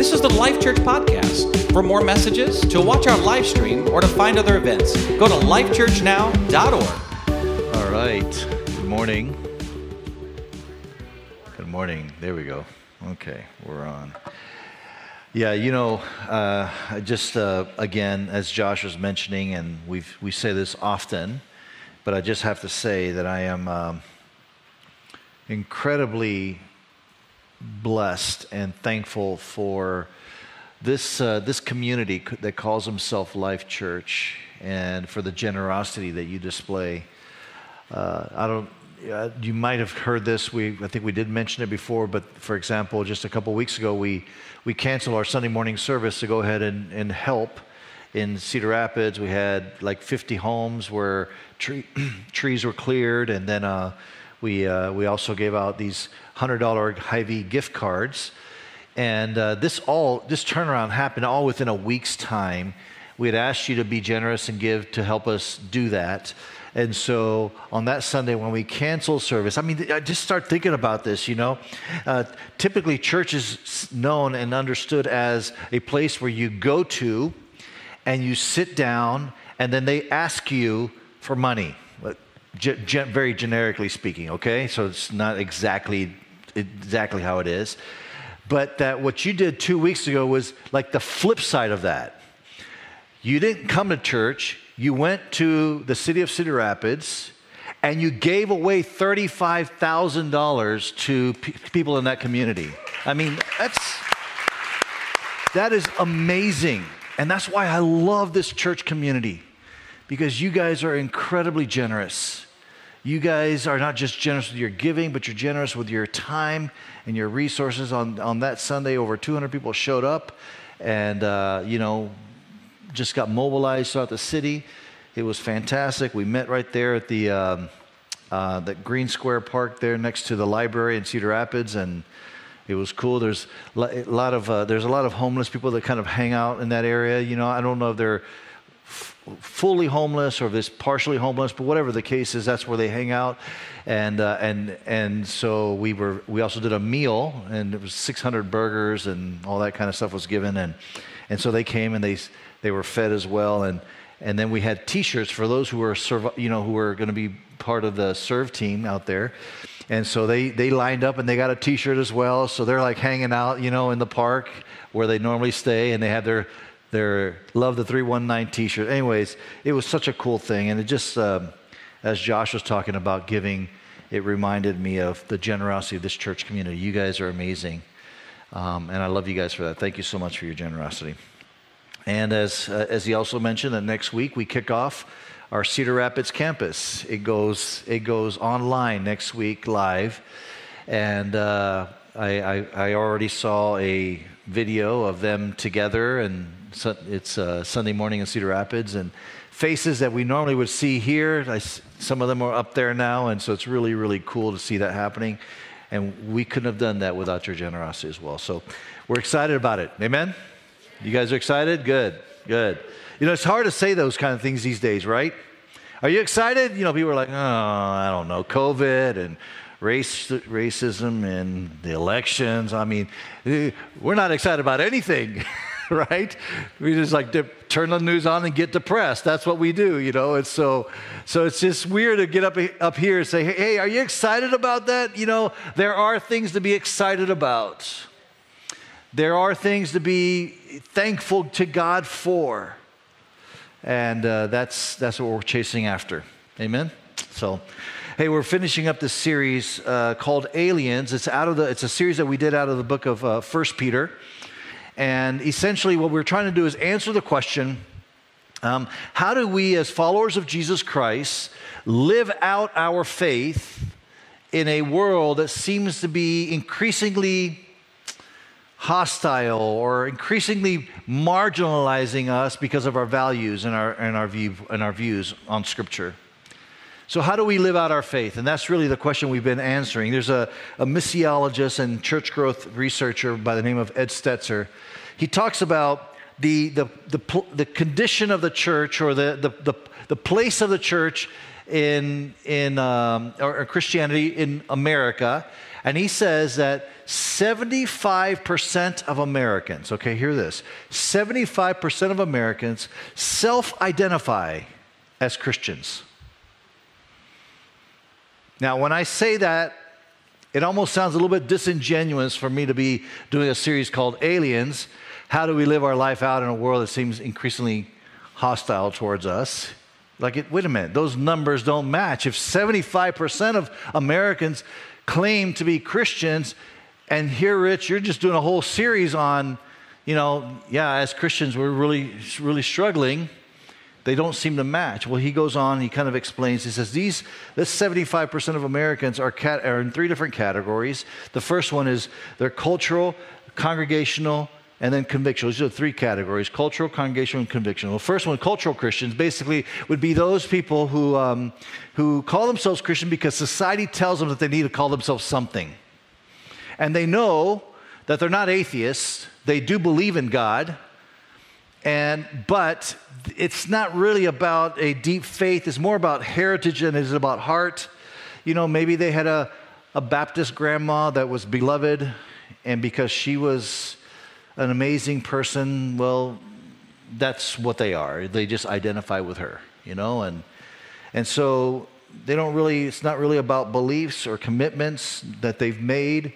This is the Life Church Podcast. For more messages, to watch our live stream, or to find other events, go to lifechurchnow.org. All right. Good morning. Good morning. There we go. Okay, we're on. Yeah, you know, uh, just uh, again, as Josh was mentioning, and we we say this often, but I just have to say that I am um, incredibly blessed and thankful for this uh, this community that calls himself Life Church, and for the generosity that you display. Uh, I don't. Uh, you might have heard this. We, I think we did mention it before, but for example, just a couple weeks ago, we we canceled our Sunday morning service to go ahead and, and help in Cedar Rapids. We had like 50 homes where tree, trees were cleared, and then uh, we uh, we also gave out these $100 Hy-Vee gift cards. And uh, this all, this turnaround happened all within a week's time. We had asked you to be generous and give to help us do that. And so on that Sunday, when we cancel service, I mean, I just start thinking about this, you know. Uh, typically, church is known and understood as a place where you go to and you sit down and then they ask you for money, very generically speaking, okay? So it's not exactly exactly how it is. But that what you did two weeks ago was like the flip side of that. You didn't come to church, you went to the city of Cedar Rapids and you gave away $35,000 to people in that community. I mean, that's that is amazing. And that's why I love this church community because you guys are incredibly generous. You guys are not just generous with your giving, but you're generous with your time and your resources. On, on that Sunday, over 200 people showed up and, uh, you know, just got mobilized throughout the city. It was fantastic. We met right there at the, um, uh, the Green Square Park there next to the library in Cedar Rapids. And it was cool. There's a lot of, uh, there's a lot of homeless people that kind of hang out in that area. You know, I don't know if they're fully homeless or it's partially homeless, but whatever the case is, that's where they hang out. And, uh, and, and so we, were, we also did a meal, and it was 600 burgers and all that kind of stuff was given. And, and so they came and they, they were fed as well. And, and then we had T-shirts for those who were, you know, who were going to be part of the serve team out there. And so they, they lined up and they got a T-shirt as well. So they're like hanging out, you know, in the park where they normally stay, and they had their their Love the 319 t shirt. Anyways, it was such a cool thing. And it just, um, as Josh was talking about giving, it reminded me of the generosity of this church community. You guys are amazing. Um, and I love you guys for that. Thank you so much for your generosity. And as, uh, as he also mentioned, that next week we kick off our Cedar Rapids campus. It goes, it goes online next week live. And uh, I, I, I already saw a video of them together and it's uh, Sunday morning in Cedar Rapids, and faces that we normally would see here. I, some of them are up there now, and so it's really, really cool to see that happening. And we couldn't have done that without your generosity as well. So we're excited about it. Amen? You guys are excited? Good, good. You know, it's hard to say those kind of things these days, right? Are you excited? You know, people are like, oh, I don't know, COVID and race, racism and the elections. I mean, eh, we're not excited about anything. right? We just like turn the news on and get depressed. That's what we do, you know. And so, so it's just weird to get up up here and say, "Hey, are you excited about that?" You know, there are things to be excited about. There are things to be thankful to God for, and uh, that's that's what we're chasing after. Amen. So. Hey, we're finishing up this series uh, called Aliens. It's out of the. It's a series that we did out of the book of uh, First Peter. And essentially, what we're trying to do is answer the question um, how do we, as followers of Jesus Christ, live out our faith in a world that seems to be increasingly hostile or increasingly marginalizing us because of our values and our, and our, view, and our views on Scripture? So, how do we live out our faith? And that's really the question we've been answering. There's a, a missiologist and church growth researcher by the name of Ed Stetzer. He talks about the, the, the, the condition of the church or the, the, the, the place of the church in, in um, or, or Christianity in America And he says that 75% of Americans, okay, hear this 75% of Americans self identify as Christians. Now, when I say that, it almost sounds a little bit disingenuous for me to be doing a series called Aliens How Do We Live Our Life Out in a World That Seems Increasingly Hostile Towards Us? Like, it, wait a minute, those numbers don't match. If 75% of Americans claim to be Christians, and here, Rich, you're just doing a whole series on, you know, yeah, as Christians, we're really, really struggling they don't seem to match. Well, he goes on, he kind of explains. He says, These, this 75% of Americans are, cat, are in three different categories. The first one is they're cultural, congregational, and then convictional. These are the three categories cultural, congregational, and convictional. The first one, cultural Christians, basically would be those people who, um, who call themselves Christian because society tells them that they need to call themselves something. And they know that they're not atheists, they do believe in God, and, but it's not really about a deep faith. It's more about heritage than it is about heart. You know, maybe they had a, a Baptist grandma that was beloved, and because she was an amazing person, well, that's what they are. They just identify with her, you know, and and so they don't really. It's not really about beliefs or commitments that they've made.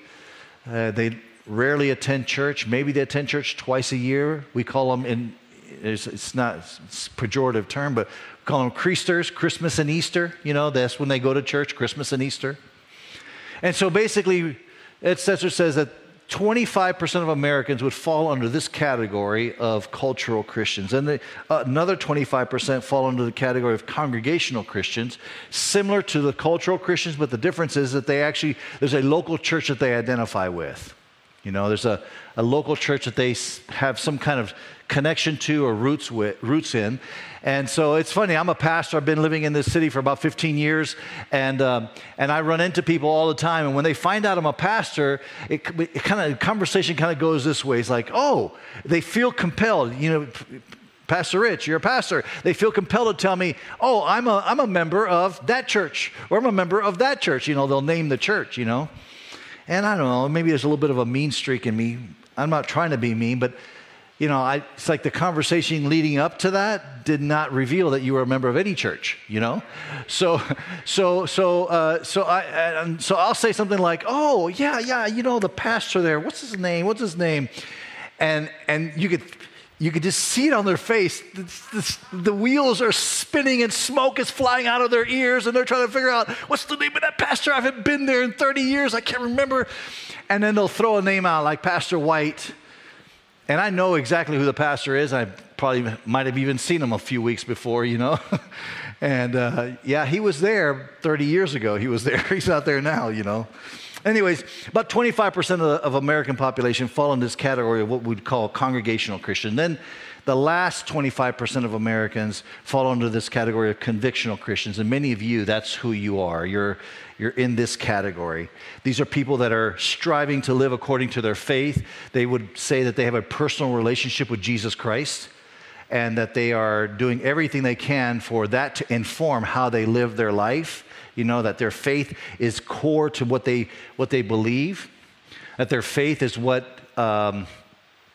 Uh, they rarely attend church. Maybe they attend church twice a year. We call them in it's, it's not it's pejorative term, but we call them Creasters, Christmas and Easter. You know, that's when they go to church, Christmas and Easter. And so basically, Ed Stetzer says that 25% of Americans would fall under this category of cultural Christians. And the, uh, another 25% fall under the category of congregational Christians, similar to the cultural Christians, but the difference is that they actually, there's a local church that they identify with. You know, there's a, a local church that they have some kind of connection to or roots, with, roots in. And so it's funny, I'm a pastor. I've been living in this city for about 15 years, and, um, and I run into people all the time. And when they find out I'm a pastor, it, it kind of conversation kind of goes this way. It's like, oh, they feel compelled. You know, Pastor Rich, you're a pastor. They feel compelled to tell me, oh, I'm a, I'm a member of that church, or I'm a member of that church. You know, they'll name the church, you know. And I don't know, maybe there's a little bit of a mean streak in me. I'm not trying to be mean, but you know, I, it's like the conversation leading up to that did not reveal that you were a member of any church, you know? So, so, so, uh, so, I, so I'll say something like, oh, yeah, yeah, you know, the pastor there, what's his name? What's his name? And, and you could, you could just see it on their face. the wheels are spinning and smoke is flying out of their ears, and they're trying to figure out what's the name of that pastor? I haven't been there in 30 years. I can't remember. And then they'll throw a name out like Pastor White and I know exactly who the pastor is. I probably might have even seen him a few weeks before, you know. and uh, yeah, he was there 30 years ago. He was there. He's not there now, you know. Anyways, about 25% of the of American population fall in this category of what we'd call congregational Christian. Then the last 25% of Americans fall under this category of convictional Christians. And many of you, that's who you are. You're, you're in this category. These are people that are striving to live according to their faith. They would say that they have a personal relationship with Jesus Christ and that they are doing everything they can for that to inform how they live their life. You know, that their faith is core to what they, what they believe, that their faith is what um,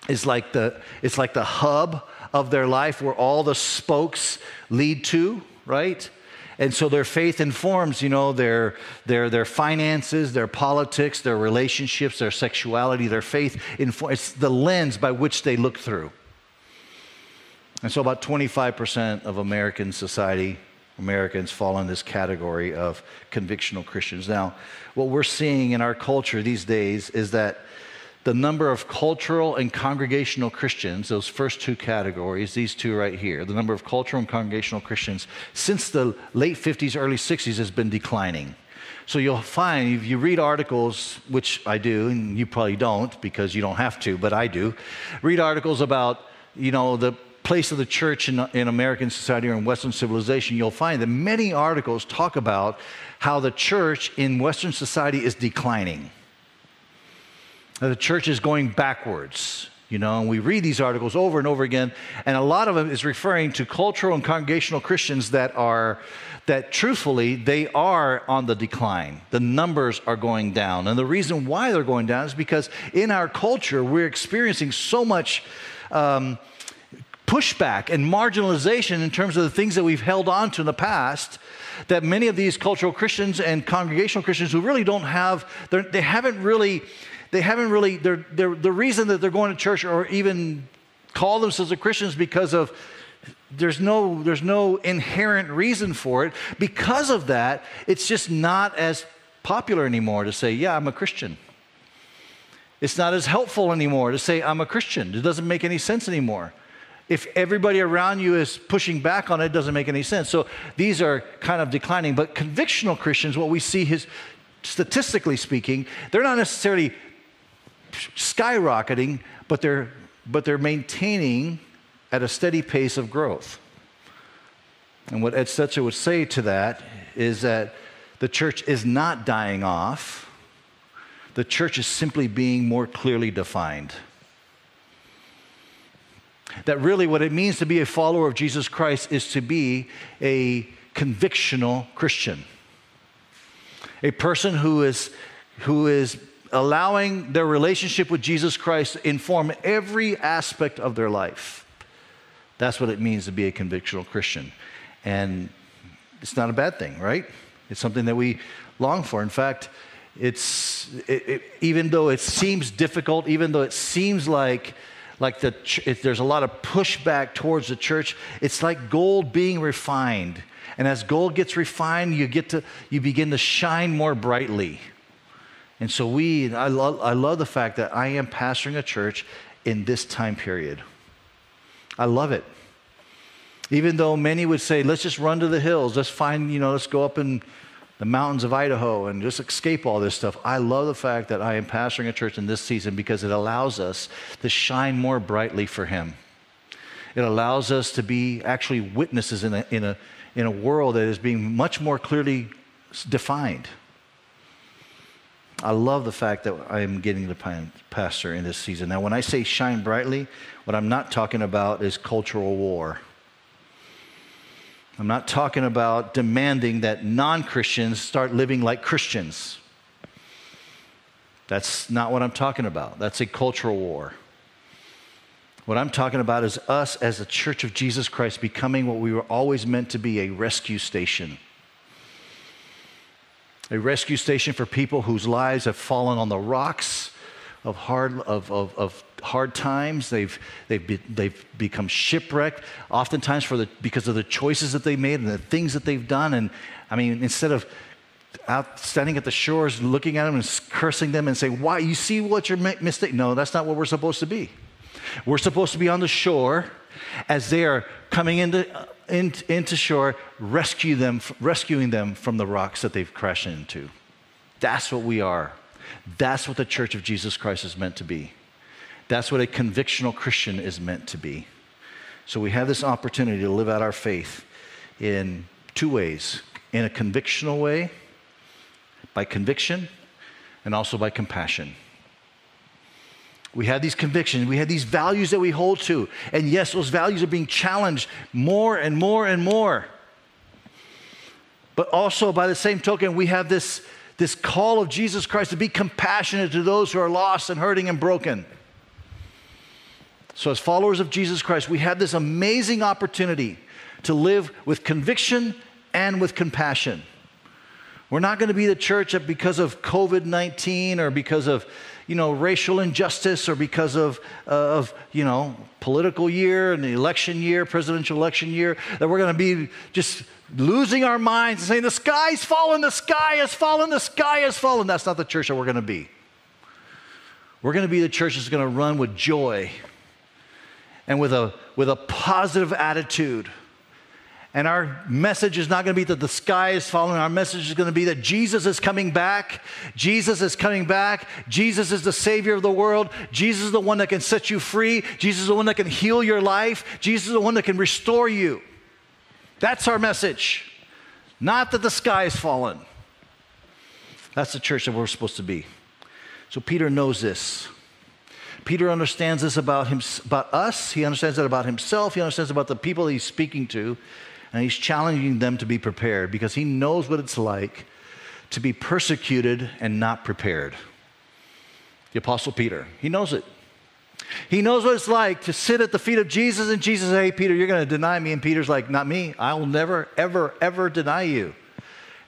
is like the, it's like the hub of their life where all the spokes lead to, right? And so their faith informs, you know, their, their, their finances, their politics, their relationships, their sexuality. Their faith informs, it's the lens by which they look through. And so about 25% of American society, Americans fall in this category of convictional Christians. Now, what we're seeing in our culture these days is that the number of cultural and congregational Christians, those first two categories, these two right here, the number of cultural and congregational Christians since the late 50s, early 60s has been declining. So you'll find if you read articles, which I do, and you probably don't because you don't have to, but I do, read articles about, you know, the place of the church in, in American society or in Western civilization, you'll find that many articles talk about how the church in Western society is declining the church is going backwards. You know, and we read these articles over and over again, and a lot of them is referring to cultural and congregational Christians that are, that truthfully, they are on the decline. The numbers are going down. And the reason why they're going down is because in our culture, we're experiencing so much um, pushback and marginalization in terms of the things that we've held on to in the past that many of these cultural Christians and congregational Christians who really don't have, they haven't really they haven't really, they're, they're, the reason that they're going to church or even call themselves a Christians because of there's no there's no inherent reason for it. Because of that it's just not as popular anymore to say yeah i'm a christian. It's not as helpful anymore to say i'm a christian. It doesn't make any sense anymore. If everybody around you is pushing back on it, it doesn't make any sense. So these are kind of declining. But convictional christians what we see is statistically speaking they're not necessarily skyrocketing, but they're, but they're maintaining at a steady pace of growth. And what Ed Stetzer would say to that is that the church is not dying off, the church is simply being more clearly defined. That really what it means to be a follower of Jesus Christ is to be a convictional Christian. A person who is, who is allowing their relationship with Jesus Christ to inform every aspect of their life. That's what it means to be a convictional Christian. And it's not a bad thing, right? It's something that we long for. In fact, it's it, it, even though it seems difficult, even though it seems like like the there's a lot of pushback towards the church, it's like gold being refined. And as gold gets refined, you get to you begin to shine more brightly. And so we, I love, I love the fact that I am pastoring a church in this time period. I love it. Even though many would say, let's just run to the hills, let's find, you know, let's go up in the mountains of Idaho and just escape all this stuff. I love the fact that I am pastoring a church in this season because it allows us to shine more brightly for Him. It allows us to be actually witnesses in a, in a, in a world that is being much more clearly defined. I love the fact that I am getting to pastor in this season. Now, when I say shine brightly, what I'm not talking about is cultural war. I'm not talking about demanding that non Christians start living like Christians. That's not what I'm talking about. That's a cultural war. What I'm talking about is us as the church of Jesus Christ becoming what we were always meant to be a rescue station a rescue station for people whose lives have fallen on the rocks of hard, of, of, of hard times. They've, they've, be, they've become shipwrecked, oftentimes for the, because of the choices that they made and the things that they've done. And I mean, instead of out standing at the shores, looking at them and cursing them and saying, Why? You see what your mistake? No, that's not what we're supposed to be. We're supposed to be on the shore as they are coming into uh, in, into shore, rescue them, rescuing them from the rocks that they've crashed into. That's what we are. That's what the church of Jesus Christ is meant to be. That's what a convictional Christian is meant to be. So we have this opportunity to live out our faith in two ways in a convictional way, by conviction, and also by compassion. We have these convictions, we have these values that we hold to. And yes, those values are being challenged more and more and more. But also, by the same token, we have this, this call of Jesus Christ to be compassionate to those who are lost and hurting and broken. So, as followers of Jesus Christ, we have this amazing opportunity to live with conviction and with compassion. We're not going to be the church that because of COVID 19 or because of you know, racial injustice or because of, uh, of, you know, political year and the election year, presidential election year, that we're going to be just losing our minds and saying, the sky's fallen, the sky has fallen, the sky has fallen. That's not the church that we're going to be. We're going to be the church that's going to run with joy and with a, with a positive attitude and our message is not going to be that the sky is falling. Our message is going to be that Jesus is coming back. Jesus is coming back. Jesus is the Savior of the world. Jesus is the one that can set you free. Jesus is the one that can heal your life. Jesus is the one that can restore you. That's our message. Not that the sky is fallen. That's the church that we're supposed to be. So Peter knows this. Peter understands this about, him, about us, he understands that about himself, he understands about the people he's speaking to, and he's challenging them to be prepared because he knows what it's like to be persecuted and not prepared. The Apostle Peter, he knows it. He knows what it's like to sit at the feet of Jesus and Jesus Hey, Peter, you're going to deny me. And Peter's like, Not me. I will never, ever, ever deny you.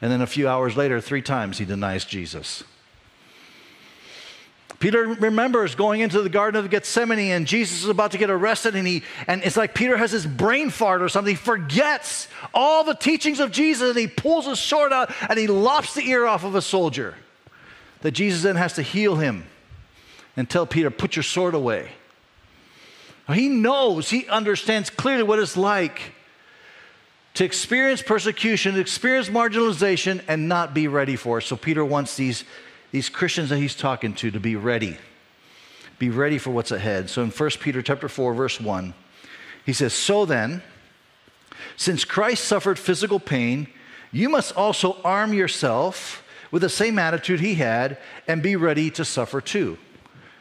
And then a few hours later, three times he denies Jesus. Peter remembers going into the Garden of Gethsemane and Jesus is about to get arrested, and, he, and it's like Peter has his brain fart or something. He forgets all the teachings of Jesus and he pulls his sword out and he lops the ear off of a soldier. That Jesus then has to heal him and tell Peter, Put your sword away. He knows, he understands clearly what it's like to experience persecution, experience marginalization, and not be ready for it. So Peter wants these, these Christians that he's talking to to be ready. Be ready for what's ahead. So in 1 Peter chapter 4, verse 1, he says, So then, since Christ suffered physical pain, you must also arm yourself with the same attitude he had and be ready to suffer too.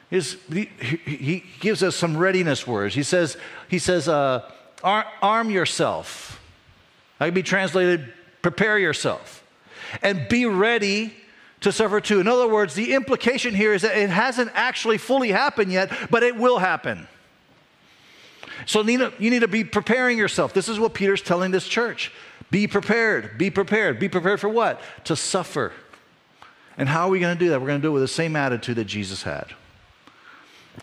His, he, he, gives us some readiness words. He says, he says uh, arm yourself that could be translated prepare yourself and be ready to suffer too. In other words, the implication here is that it hasn't actually fully happened yet, but it will happen. So you need to be preparing yourself. This is what Peter's telling this church. Be prepared. Be prepared. Be prepared for what? To suffer. And how are we going to do that? We're going to do it with the same attitude that Jesus had.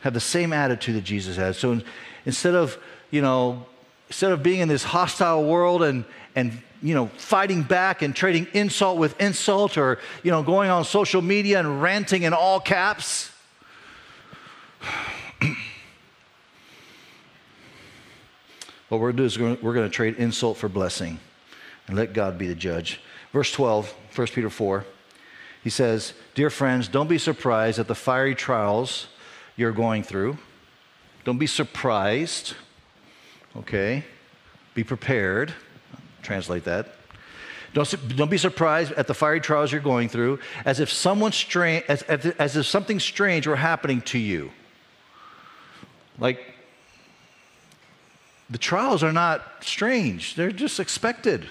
Have the same attitude that Jesus had. So instead of, you know, instead of being in this hostile world and, and you know, fighting back and trading insult with insult or, you know, going on social media and ranting in all caps. what we're going to do is we're going to trade insult for blessing and let God be the judge. Verse 12, 1 Peter 4, he says, Dear friends, don't be surprised at the fiery trials you're going through. Don't be surprised Okay? Be prepared. Translate that. Don't, don't be surprised at the fiery trials you're going through as if someone strange, as, as if something strange were happening to you. Like, the trials are not strange, they're just expected.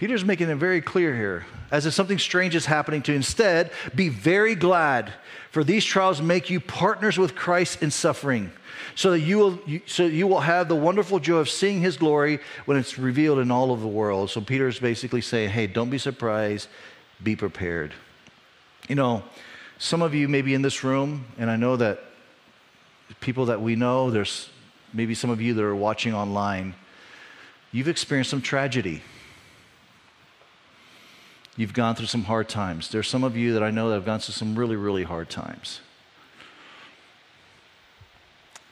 Peter's making it very clear here, as if something strange is happening to you. Instead, be very glad, for these trials make you partners with Christ in suffering so that you will, so you will have the wonderful joy of seeing his glory when it's revealed in all of the world. So Peter's basically saying, hey, don't be surprised, be prepared. You know, some of you may be in this room, and I know that people that we know, there's maybe some of you that are watching online, you've experienced some tragedy. You've gone through some hard times. There's some of you that I know that have gone through some really, really hard times.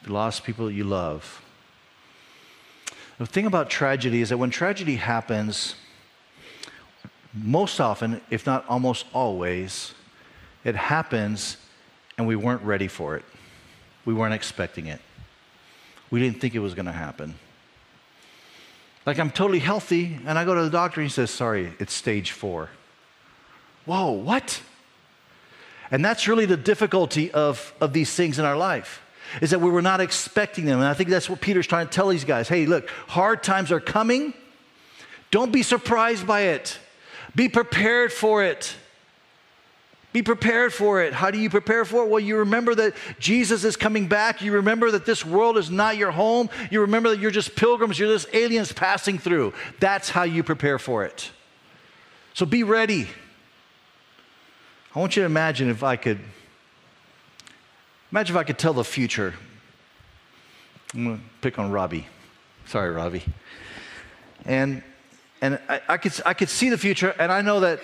You lost people that you love. The thing about tragedy is that when tragedy happens, most often, if not almost always, it happens and we weren't ready for it. We weren't expecting it. We didn't think it was going to happen. Like I'm totally healthy, and I go to the doctor and he says, Sorry, it's stage four. Whoa, what? And that's really the difficulty of, of these things in our life is that we were not expecting them. And I think that's what Peter's trying to tell these guys. Hey, look, hard times are coming. Don't be surprised by it. Be prepared for it. Be prepared for it. How do you prepare for it? Well, you remember that Jesus is coming back. You remember that this world is not your home. You remember that you're just pilgrims, you're just aliens passing through. That's how you prepare for it. So be ready. I want you to imagine if I could Imagine if I could tell the future. I'm going to pick on Robbie. Sorry, Robbie. And, and I, I, could, I could see the future, and I know that,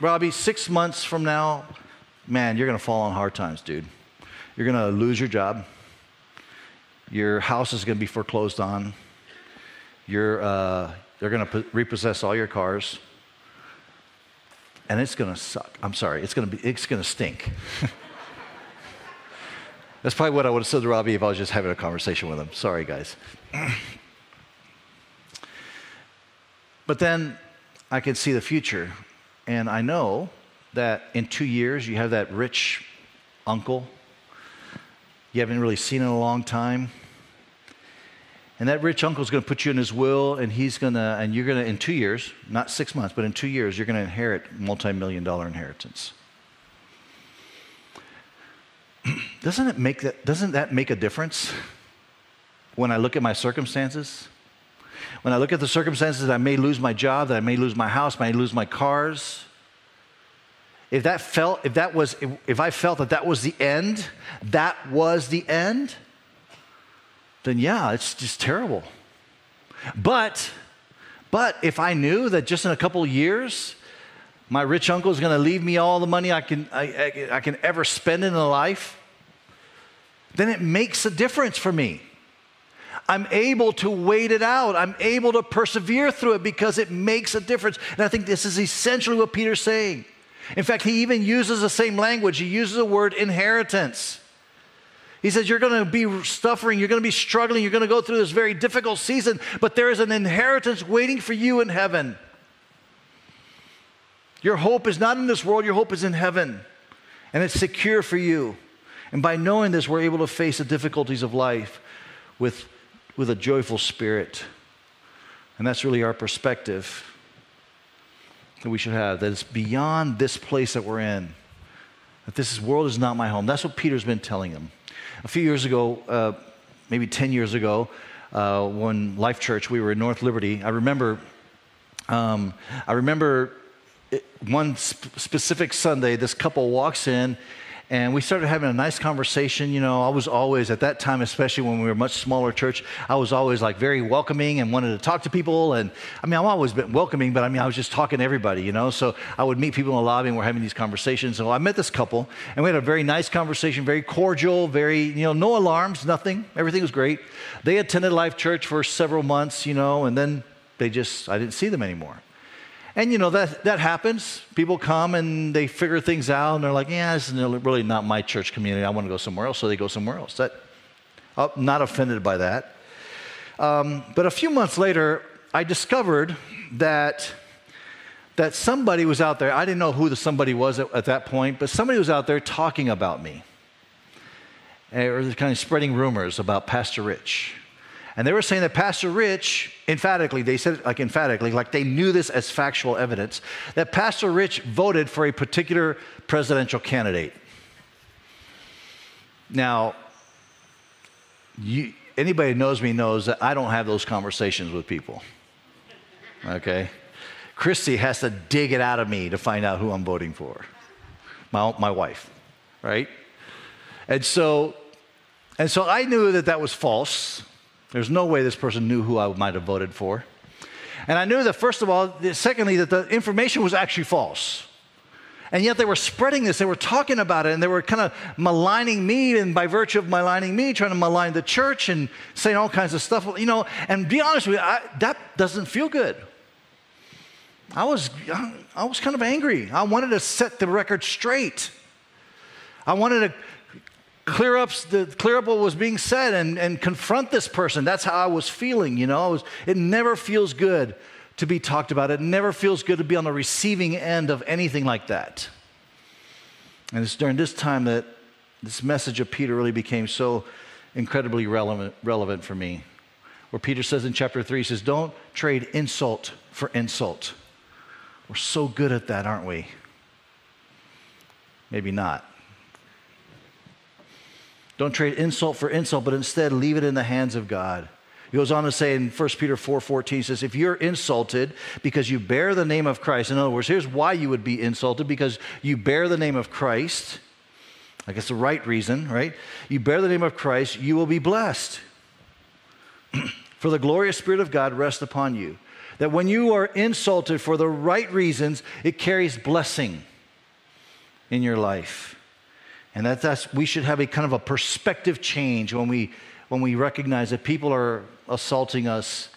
Robbie, six months from now, man, you're to fall on hard times, dude. You're to lose your job. Your house is to be foreclosed on. You're, uh, they're to repossess all your cars. And it's going to suck. I'm sorry, it's going to, be, it's going to stink. That's probably what I would have said to Robbie if I was just having a conversation with him. Sorry, guys. but then I can see the future, and I know that in two years you have that rich uncle you haven't really seen in a long time. And that rich uncle is going to put you in his will, and he's going to, and you're going to, in two years, not six months, but in two years, you're going to inherit multi million dollar inheritance. doesn't it make that, doesn't that make a difference when I look at my circumstances? When I look at the circumstances that I may lose my job, that I may lose my house, may lose my cars, if that felt, if that was, if I felt that that was the end, that was the end, then yeah, it's just terrible. But, but if I knew that just in a couple of years, my rich uncle is going to leave me all the money I can, I, I, I can ever spend in a life, then it makes a difference for me. I'm able to wait it out. I'm able to persevere through it because it makes a difference. And I think this is essentially what Peter's saying. In fact, he even uses the same language. He uses the word inheritance. He says, You're going to be suffering, you're going to be struggling, you're going to go through this very difficult season, but there is an inheritance waiting for you in heaven. Your hope is not in this world, your hope is in heaven, and it's secure for you. And by knowing this, we're able to face the difficulties of life with, with a joyful spirit. And that's really our perspective that we should have, that it's beyond this place that we're in, that this world is not my home. That's what Peter's been telling them. A few years ago, uh, maybe 10 years ago, uh, when Life Church, we were in North Liberty, I remember, um, I remember it, one sp- specific Sunday, this couple walks in and we started having a nice conversation. You know, I was always, at that time, especially when we were a much smaller church, I was always like very welcoming and wanted to talk to people. And I mean, I've always been welcoming, but I mean, I was just talking to everybody, you know. So I would meet people in the lobby and we're having these conversations. So I met this couple and we had a very nice conversation, very cordial, very, you know, no alarms, nothing. Everything was great. They attended Life Church for several months, you know, and then they just, I didn't see them anymore. And you know, that, that happens. People come and they figure things out and they're like, yeah, this is really not my church community. I want to go somewhere else. So they go somewhere else. That, I'm not offended by that. Um, but a few months later, I discovered that, that somebody was out there. I didn't know who the somebody was at, at that point, but somebody was out there talking about me. Or kind of spreading rumors about Pastor Rich. And they were saying that Pastor Rich, emphatically, they said it like emphatically, like they knew this as factual evidence, that Pastor Rich voted for a particular presidential candidate. Now, you, anybody who knows me knows that I don't have those conversations with people. Okay? Christy has to dig it out of me to find out who I'm voting for. My, my wife, right? And so, and so I knew that that was false. There's no way this person knew who I might have voted for. And I knew that, first of all, secondly, that the information was actually false. And yet they were spreading this, they were talking about it, and they were kind of maligning me, and by virtue of maligning me, trying to malign the church and saying all kinds of stuff. You know, and be honest with you, I, that doesn't feel good. I was, I was kind of angry. I wanted to set the record straight. I wanted to clear up, the, clear up what was being said and, and confront this person. That's how I was feeling, you know. Was, it never feels good to be talked about. It never feels good to be on the receiving end of anything like that. And it's during this time that this message of Peter really became so incredibly relevant, relevant for me. Where Peter says in chapter 3, he says, Don't trade insult for insult. We're so good at that, aren't we? Maybe not. Don't trade insult for insult, but instead leave it in the hands of God. He goes on to say in 1 Peter 4:14 4, says if you're insulted because you bear the name of Christ. In other words, here's why you would be insulted because you bear the name of Christ. I guess the right reason, right? You bear the name of Christ, you will be blessed. for the glorious spirit of God rests upon you. That when you are insulted for the right reasons, it carries blessing in your life. And that, that's, we should have a kind of a perspective change when we, when we recognize that people are assaulting us,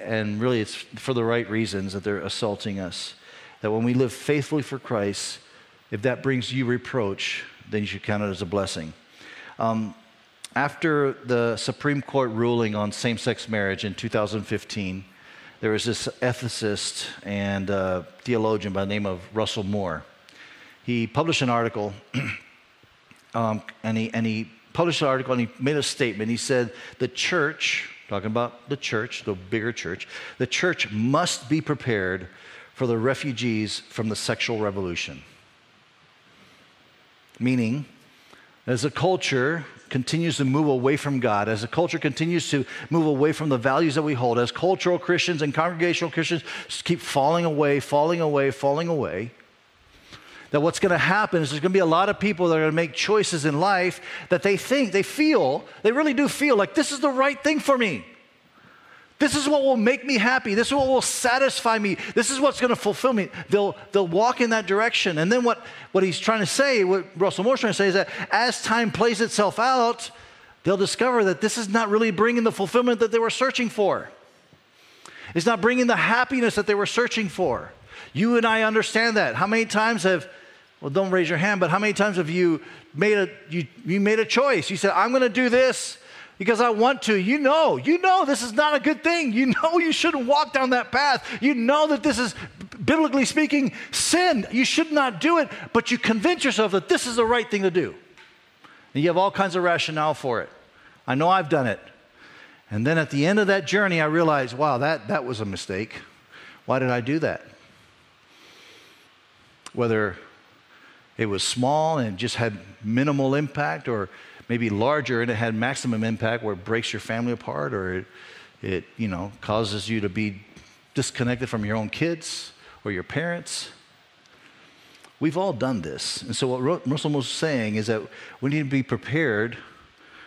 and really it's for the right reasons that they're assaulting us. That when we live faithfully for Christ, if that brings you reproach, then you should count it as a blessing. Um, after the Supreme Court ruling on same sex marriage in 2015, there was this ethicist and uh, theologian by the name of Russell Moore. He published an article um, and, he, and he published an article and he made a statement. He said, The church, talking about the church, the bigger church, the church must be prepared for the refugees from the sexual revolution. Meaning, as a culture continues to move away from God, as a culture continues to move away from the values that we hold, as cultural Christians and congregational Christians keep falling away, falling away, falling away, that what's going to happen is there's going to be a lot of people that are going to make choices in life that they think, they feel, they really do feel like this is the right thing for me. This is what will make me happy. This is what will satisfy me. This is what's going to fulfill me. They'll, they'll walk in that direction. And then what, what he's trying to say, what Russell Moore's trying to say is that as time plays itself out, they'll discover that this is not really bringing the fulfillment that they were searching for. It's not bringing the happiness that they were searching for. You and I understand that. How many times have, well, don't raise your hand, but how many times have you made a, you, you made a choice? You said, I'm going to do this because I want to. You know, you know this is not a good thing. You know you shouldn't walk down that path. You know that this is, biblically speaking, sin. You should not do it, but you convince yourself that this is the right thing to do. And you have all kinds of rationale for it. I know I've done it. And then at the end of that journey, I realized, wow, that, that was a mistake. Why did I do that? Whether it was small and just had minimal impact, or maybe larger and it had maximum impact where it breaks your family apart or it, it you know, causes you to be disconnected from your own kids or your parents. We've all done this. And so, what Russell was saying is that we need to be prepared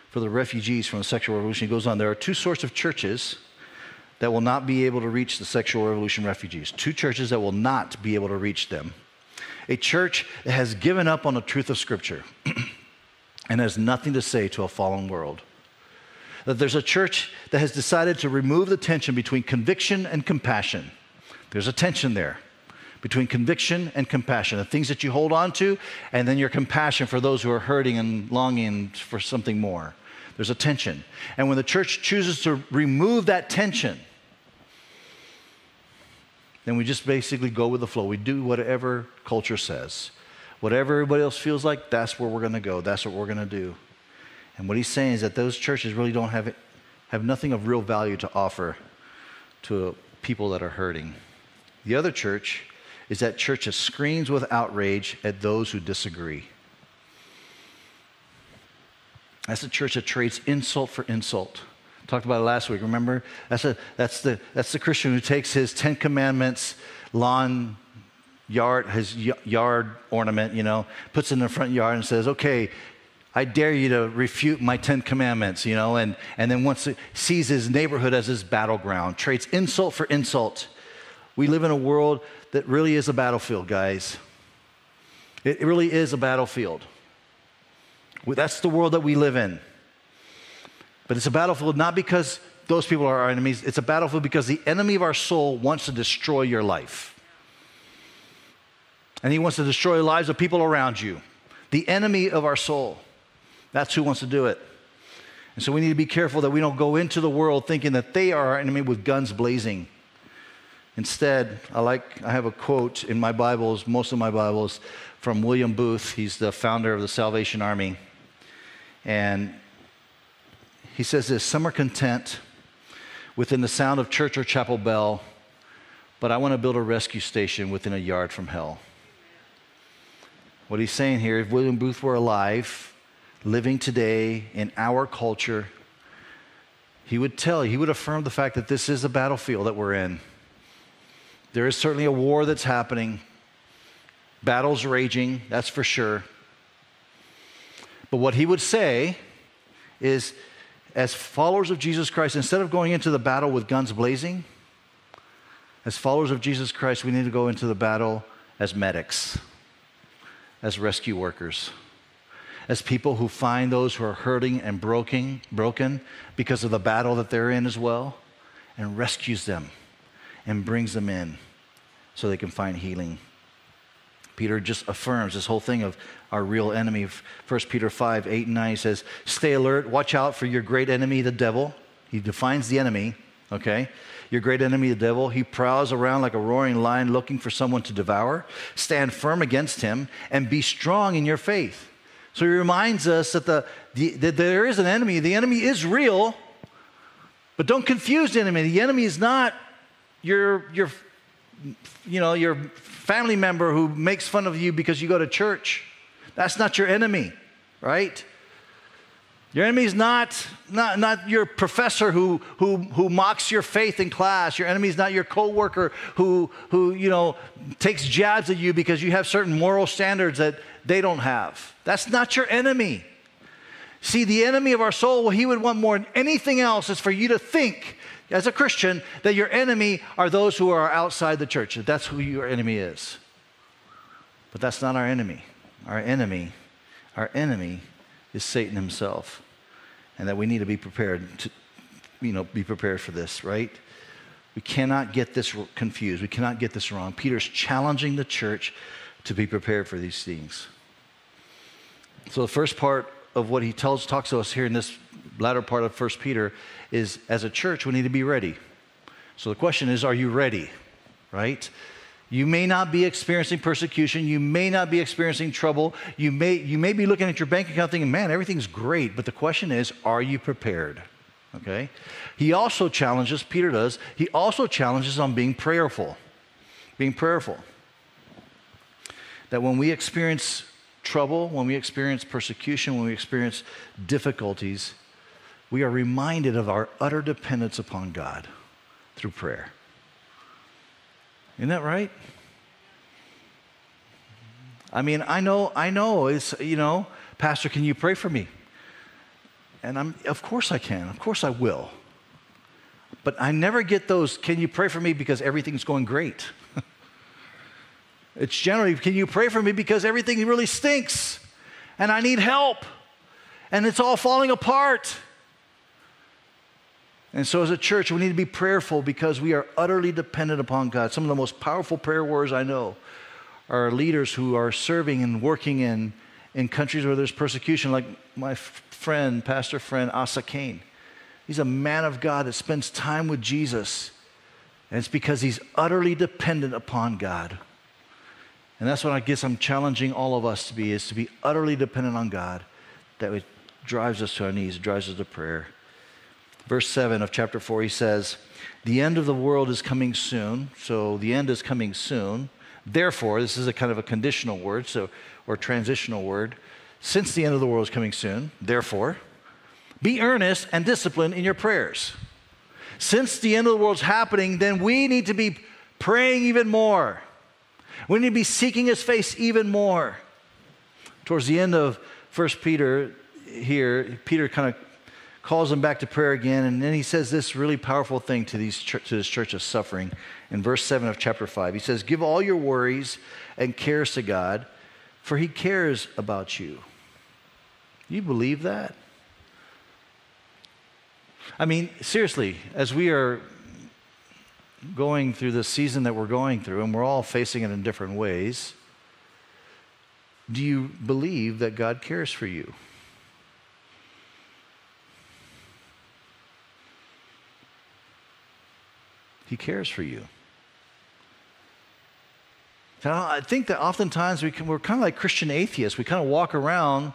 for the refugees from the sexual revolution. He goes on, there are two sorts of churches that will not be able to reach the sexual revolution refugees, two churches that will not be able to reach them. A church that has given up on the truth of Scripture. and has nothing to say to a fallen world. That there's a church that has decided to remove the tension between conviction and compassion. There's a tension there between conviction and compassion, the things that you hold on to, and then your compassion for those who are hurting and longing for something more. There's a tension. And when the church chooses to remove that tension, then we just basically go with the flow. We do whatever culture says. Whatever everybody else feels like, that's where we're going to go. That's what we're going to do. And what he's saying is that those churches really don't have, have nothing of real value to offer to people that are hurting. The other church is that church that screams with outrage at those who disagree. That's a church that trades insult for insult. Talked about it last week. Remember? That's, a, that's, the, that's the Christian who takes his Ten Commandments lawn yard, his yard ornament, you know, puts it in the front yard and says, okay, I dare you to refute my Ten Commandments, you know, and, and then once it sees his neighborhood as his battleground, trades insult for insult. We live in a world that really is a battlefield, guys. It really is a battlefield. That's the world that we live in. But it's a battlefield not because those people are our enemies, it's a battlefield because the enemy of our soul wants to destroy your life and he wants to destroy the lives of people around you. The enemy of our soul. That's who wants to do it. And so we need to be careful that we don't go into the world thinking that they are our enemy with guns blazing. Instead, I like I have a quote in my Bibles, most of my Bibles, from William Booth. He's the founder of the Salvation Army. And he says this some are content within the sound of church or chapel bell, but I want to build a rescue station within a yard from hell. What he's saying here, if William Booth were alive, living today in our culture, he would tell, he would affirm the fact that this is a battlefield that we're in. There is certainly a war that's happening, battles raging, that's for sure. But what he would say is, as followers of Jesus Christ, instead of going into the battle with guns blazing, as followers of Jesus Christ, we need to go into the battle as medics as rescue workers, as people who find those who are hurting and broken, broken because of the battle that they're in as well, and rescues them and brings them in so they can find healing. Peter just affirms this whole thing of our real enemy. 1 Peter 5 8 and 9 says, Stay alert, watch out for your great enemy, the devil. He defines the enemy, okay? your great enemy, the devil. He prowls around like a roaring lion looking for someone to devour. Stand firm against him and be strong in your faith. So he reminds us that, the, the, that there is an enemy. The enemy is real, but don't confuse the enemy. The enemy is not your, your, you know, your family member who makes fun of you because you go to church. That's not your enemy, right? Your enemy is not, not, not your professor who, who, who mocks your faith in class. Your enemy is not your coworker who, who you know, takes jabs at you because you have certain moral standards that they don't have. That's not your enemy. See, the enemy of our soul, what he would want more than anything else is for you to think, as a Christian, that your enemy are those who are outside the church. That that's who your enemy is. But that's not our enemy. Our enemy, our enemy is Satan himself. And that we need to be prepared to, you know, be prepared for this, right? We cannot get this confused. We cannot get this wrong. Peter's challenging the church to be prepared for these things. So the first part of what he tells talks to us here in this latter part of 1 Peter is as a church we need to be ready. So the question is are you ready? Right? You may not be experiencing persecution. You may not be experiencing trouble. You may, you may be looking at your bank account thinking, man, everything's great. But the question is, are you prepared? Okay? He also challenges, Peter does, he also challenges on being prayerful. Being prayerful. That when we experience trouble, when we experience persecution, when we experience difficulties, we are reminded of our utter dependence upon God through prayer. Isn't that right? I mean, I know, I know, it's, you know, Pastor, can you pray for me? And I'm, of course I can. Of course I will. But I never get those, can you pray for me because everything's going great? it's generally, can you pray for me because everything really stinks and I need help and it's all falling apart? And so, as a church, we need to be prayerful because we are utterly dependent upon God. Some of the most powerful prayer warriors I know are leaders who are serving and working in, in countries where there's persecution, like my friend, pastor friend, Asa Kane. He's a man of God that spends time with Jesus, and it's because he's utterly dependent upon God. And that's what I guess I'm challenging all of us to be, is to be utterly dependent on God. That drives us to our knees, drives us to prayer. Verse 7 of chapter 4, he says, The end of the world is coming soon. So the end is coming soon. Therefore, this is a kind of a conditional word, so or transitional word. Since the end of the world is coming soon, therefore, be earnest and disciplined in your prayers. Since the end of the world is happening, then we need to be praying even more. We need to be seeking his face even more. Towards the end of 1 Peter, here, Peter kind of calls them back to prayer again, and then he says this really powerful thing to, these to this church of suffering in verse 7 of chapter 5. He says, Give all your worries and cares to God, for he cares about you. You believe that? I mean, seriously, as we are going through the season that we're going through, and we're all facing it in different ways, do you believe that God cares for you? He cares for you. Now, I think that oftentimes we can, we're kind of like Christian atheists. We kind of walk around,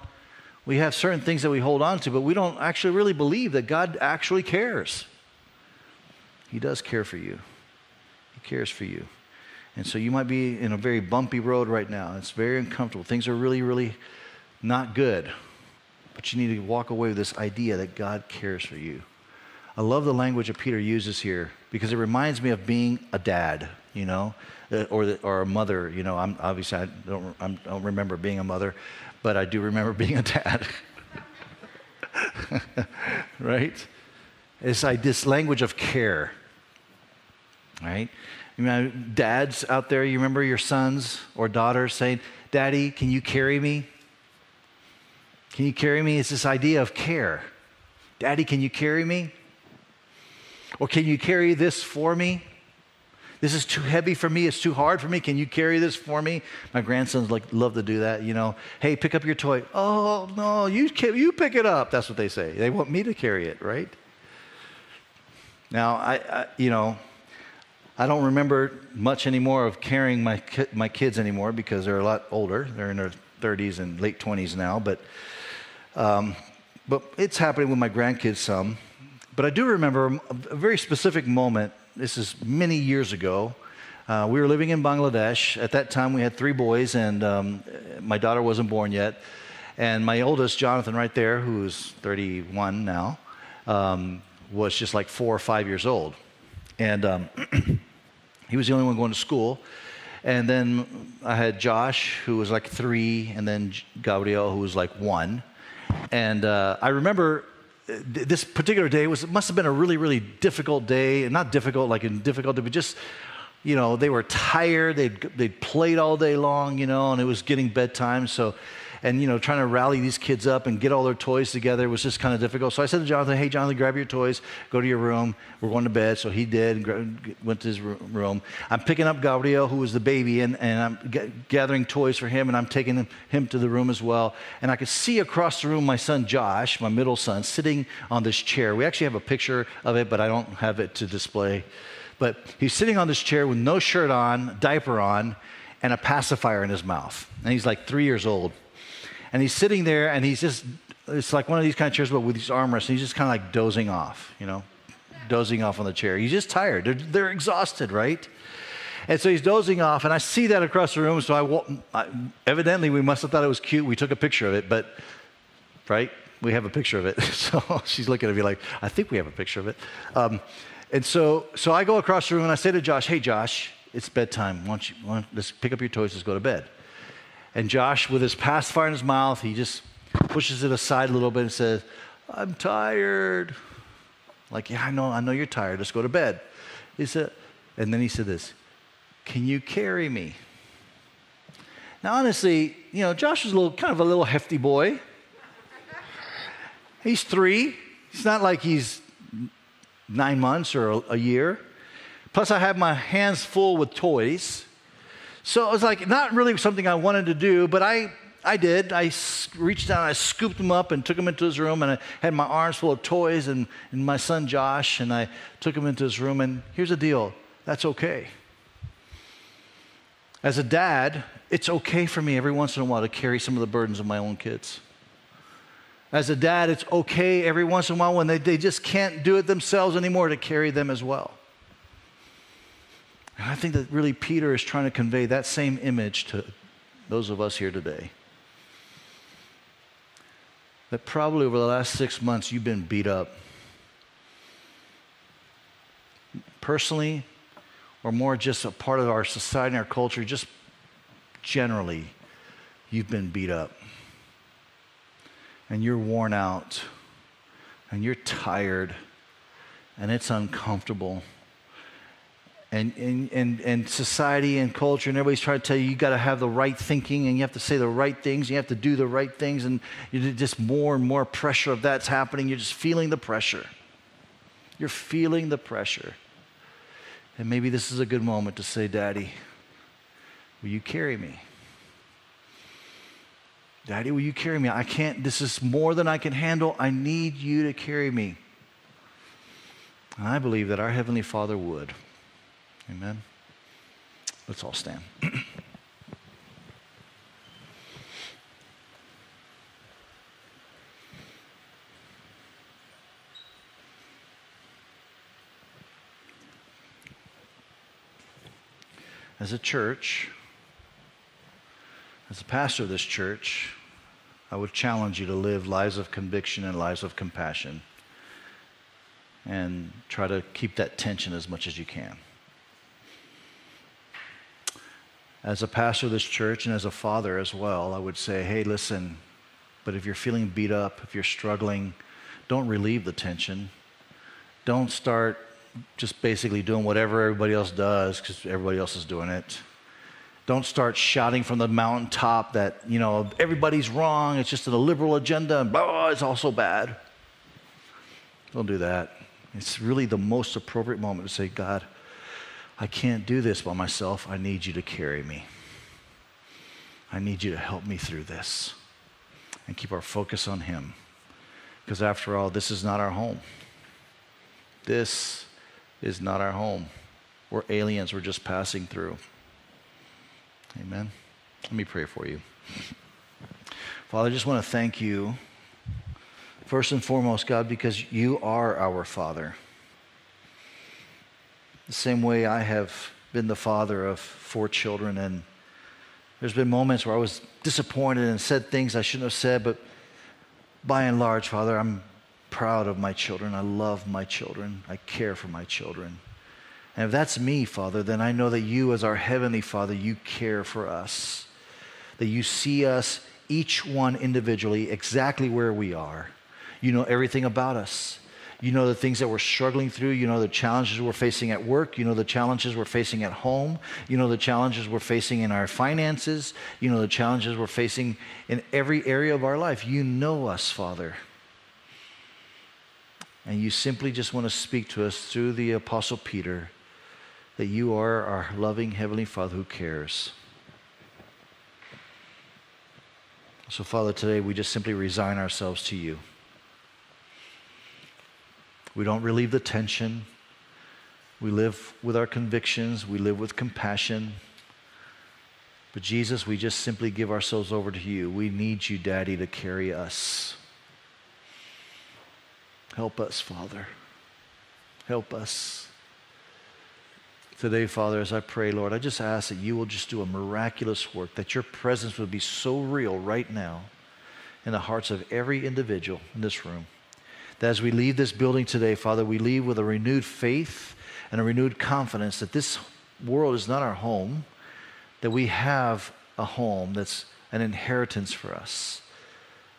we have certain things that we hold on to, but we don't actually really believe that God actually cares. He does care for you, He cares for you. And so you might be in a very bumpy road right now. It's very uncomfortable. Things are really, really not good. But you need to walk away with this idea that God cares for you. I love the language that Peter uses here because it reminds me of being a dad, you know, uh, or, the, or a mother. You know, I'm, obviously I don't, I don't remember being a mother, but I do remember being a dad. right? It's like this language of care. Right? You know, dads out there, you remember your sons or daughters saying, Daddy, can you carry me? Can you carry me? It's this idea of care. Daddy, can you carry me? Or can you carry this for me? This is too heavy for me. It's too hard for me. Can you carry this for me? My grandsons like love to do that. You know, hey, pick up your toy. Oh no, you you pick it up. That's what they say. They want me to carry it, right? Now, I, I you know, I don't remember much anymore of carrying my my kids anymore because they're a lot older. They're in their 30s and late 20s now, but, um, but it's happening with my grandkids some. But I do remember a very specific moment. This is many years ago. Uh, we were living in Bangladesh. At that time, we had three boys, and um, my daughter wasn't born yet. And my oldest, Jonathan, right there, who's 31 now, um, was just like four or five years old. And um, he was the only one going to school. And then I had Josh, who was like three, and then Gabriel, who was like one. And uh, I remember this particular day was must have been a really really difficult day and not difficult like in difficulty but just you know they were tired they'd, they'd played all day long you know and it was getting bedtime so and you know trying to rally these kids up and get all their toys together was just kind of difficult. So I said to Jonathan, "Hey, Jonathan, grab your toys, go to your room. We're going to bed." So he did, and went to his room. I'm picking up Gabriel, who was the baby, and, and I'm g- gathering toys for him, and I'm taking him, him to the room as well. And I could see across the room my son Josh, my middle son, sitting on this chair. We actually have a picture of it, but I don't have it to display. But he's sitting on this chair with no shirt on, diaper on, and a pacifier in his mouth. And he's like three years old. And he's sitting there and he's just, it's like one of these kind of chairs, but with these armrests. And he's just kind of like dozing off, you know, dozing off on the chair. He's just tired. They're, they're exhausted, right? And so he's dozing off, and I see that across the room. So I, I, evidently we must have thought it was cute. We took a picture of it, but right, we have a picture of it. So she's looking at me like, I think we have a picture of it. Um, and so, so I go across the room and I say to Josh, Hey, Josh, it's bedtime. Why don't you, why don't, let's pick up your toys. Let's go to bed. And Josh, with his pacifier in his mouth, he just pushes it aside a little bit and says, I'm tired. Like, yeah, I know, I know you're tired. Let's go to bed. He said, and then he said this, Can you carry me? Now, honestly, you know, Josh is a little kind of a little hefty boy. He's three. It's not like he's nine months or a, a year. Plus, I have my hands full with toys. So it was like not really something I wanted to do, but I, I did. I reached down, I scooped him up and took him into his room, and I had my arms full of toys and, and my son Josh, and I took him into his room. And here's the deal that's okay. As a dad, it's okay for me every once in a while to carry some of the burdens of my own kids. As a dad, it's okay every once in a while when they, they just can't do it themselves anymore to carry them as well. And I think that really Peter is trying to convey that same image to those of us here today. That probably over the last six months you've been beat up. Personally, or more just a part of our society and our culture, just generally, you've been beat up. And you're worn out. And you're tired. And it's uncomfortable and, and, and, and society and culture and everybody's trying to tell you you got to have the right thinking and you have to say the right things you have to do the right things and you just more and more pressure of that's happening. You're just feeling the pressure. You're feeling the pressure. And maybe this is a good moment to say daddy will you carry me? Daddy will you carry me? I can't this is more than i can handle. I need you to carry me. And i believe that our heavenly father would Amen. Let's all stand. as a church, as a pastor of this church, I would challenge you to live lives of conviction and lives of compassion and try to keep that tension as much as you can. As a pastor of this church and as a father as well, I would say, hey, listen, but if you're feeling beat up, if you're struggling, don't relieve the tension. Don't start just basically doing whatever everybody else does because everybody else is doing it. Don't start shouting from the mountaintop that, you know, everybody's wrong, it's just a liberal agenda, and blah, it's all so bad. Don't do that. It's really the most appropriate moment to say, God, I can't do this by myself. I need you to carry me. I need you to help me through this and keep our focus on Him. Because after all, this is not our home. This is not our home. We're aliens, we're just passing through. Amen. Let me pray for you. Father, I just want to thank you, first and foremost, God, because you are our Father. The same way I have been the father of four children, and there's been moments where I was disappointed and said things I shouldn't have said, but by and large, Father, I'm proud of my children. I love my children. I care for my children. And if that's me, Father, then I know that you, as our Heavenly Father, you care for us. That you see us, each one individually, exactly where we are. You know everything about us. You know the things that we're struggling through. You know the challenges we're facing at work. You know the challenges we're facing at home. You know the challenges we're facing in our finances. You know the challenges we're facing in every area of our life. You know us, Father. And you simply just want to speak to us through the Apostle Peter that you are our loving Heavenly Father who cares. So, Father, today we just simply resign ourselves to you. We don't relieve the tension. We live with our convictions. We live with compassion. But Jesus, we just simply give ourselves over to you. We need you, Daddy, to carry us. Help us, Father. Help us. Today, Father, as I pray, Lord, I just ask that you will just do a miraculous work, that your presence would be so real right now in the hearts of every individual in this room. That as we leave this building today, Father, we leave with a renewed faith and a renewed confidence that this world is not our home, that we have a home that's an inheritance for us.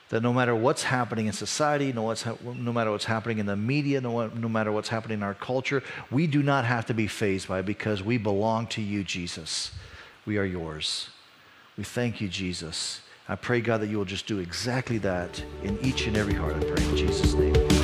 That no matter what's happening in society, no, ha- no matter what's happening in the media, no, no matter what's happening in our culture, we do not have to be fazed by it because we belong to you, Jesus. We are yours. We thank you, Jesus. I pray, God, that you will just do exactly that in each and every heart. I pray in Jesus' name.